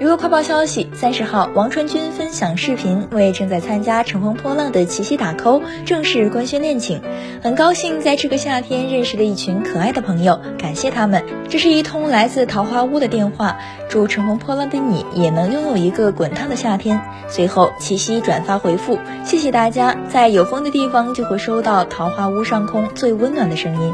娱乐快报消息：三十号，王传君分享视频为正在参加《乘风破浪》的琪琪打 call，正式官宣恋情。很高兴在这个夏天认识了一群可爱的朋友，感谢他们。这是一通来自桃花坞的电话，祝《乘风破浪》的你也能拥有一个滚烫的夏天。随后，琪琪转发回复：谢谢大家，在有风的地方就会收到桃花坞上空最温暖的声音。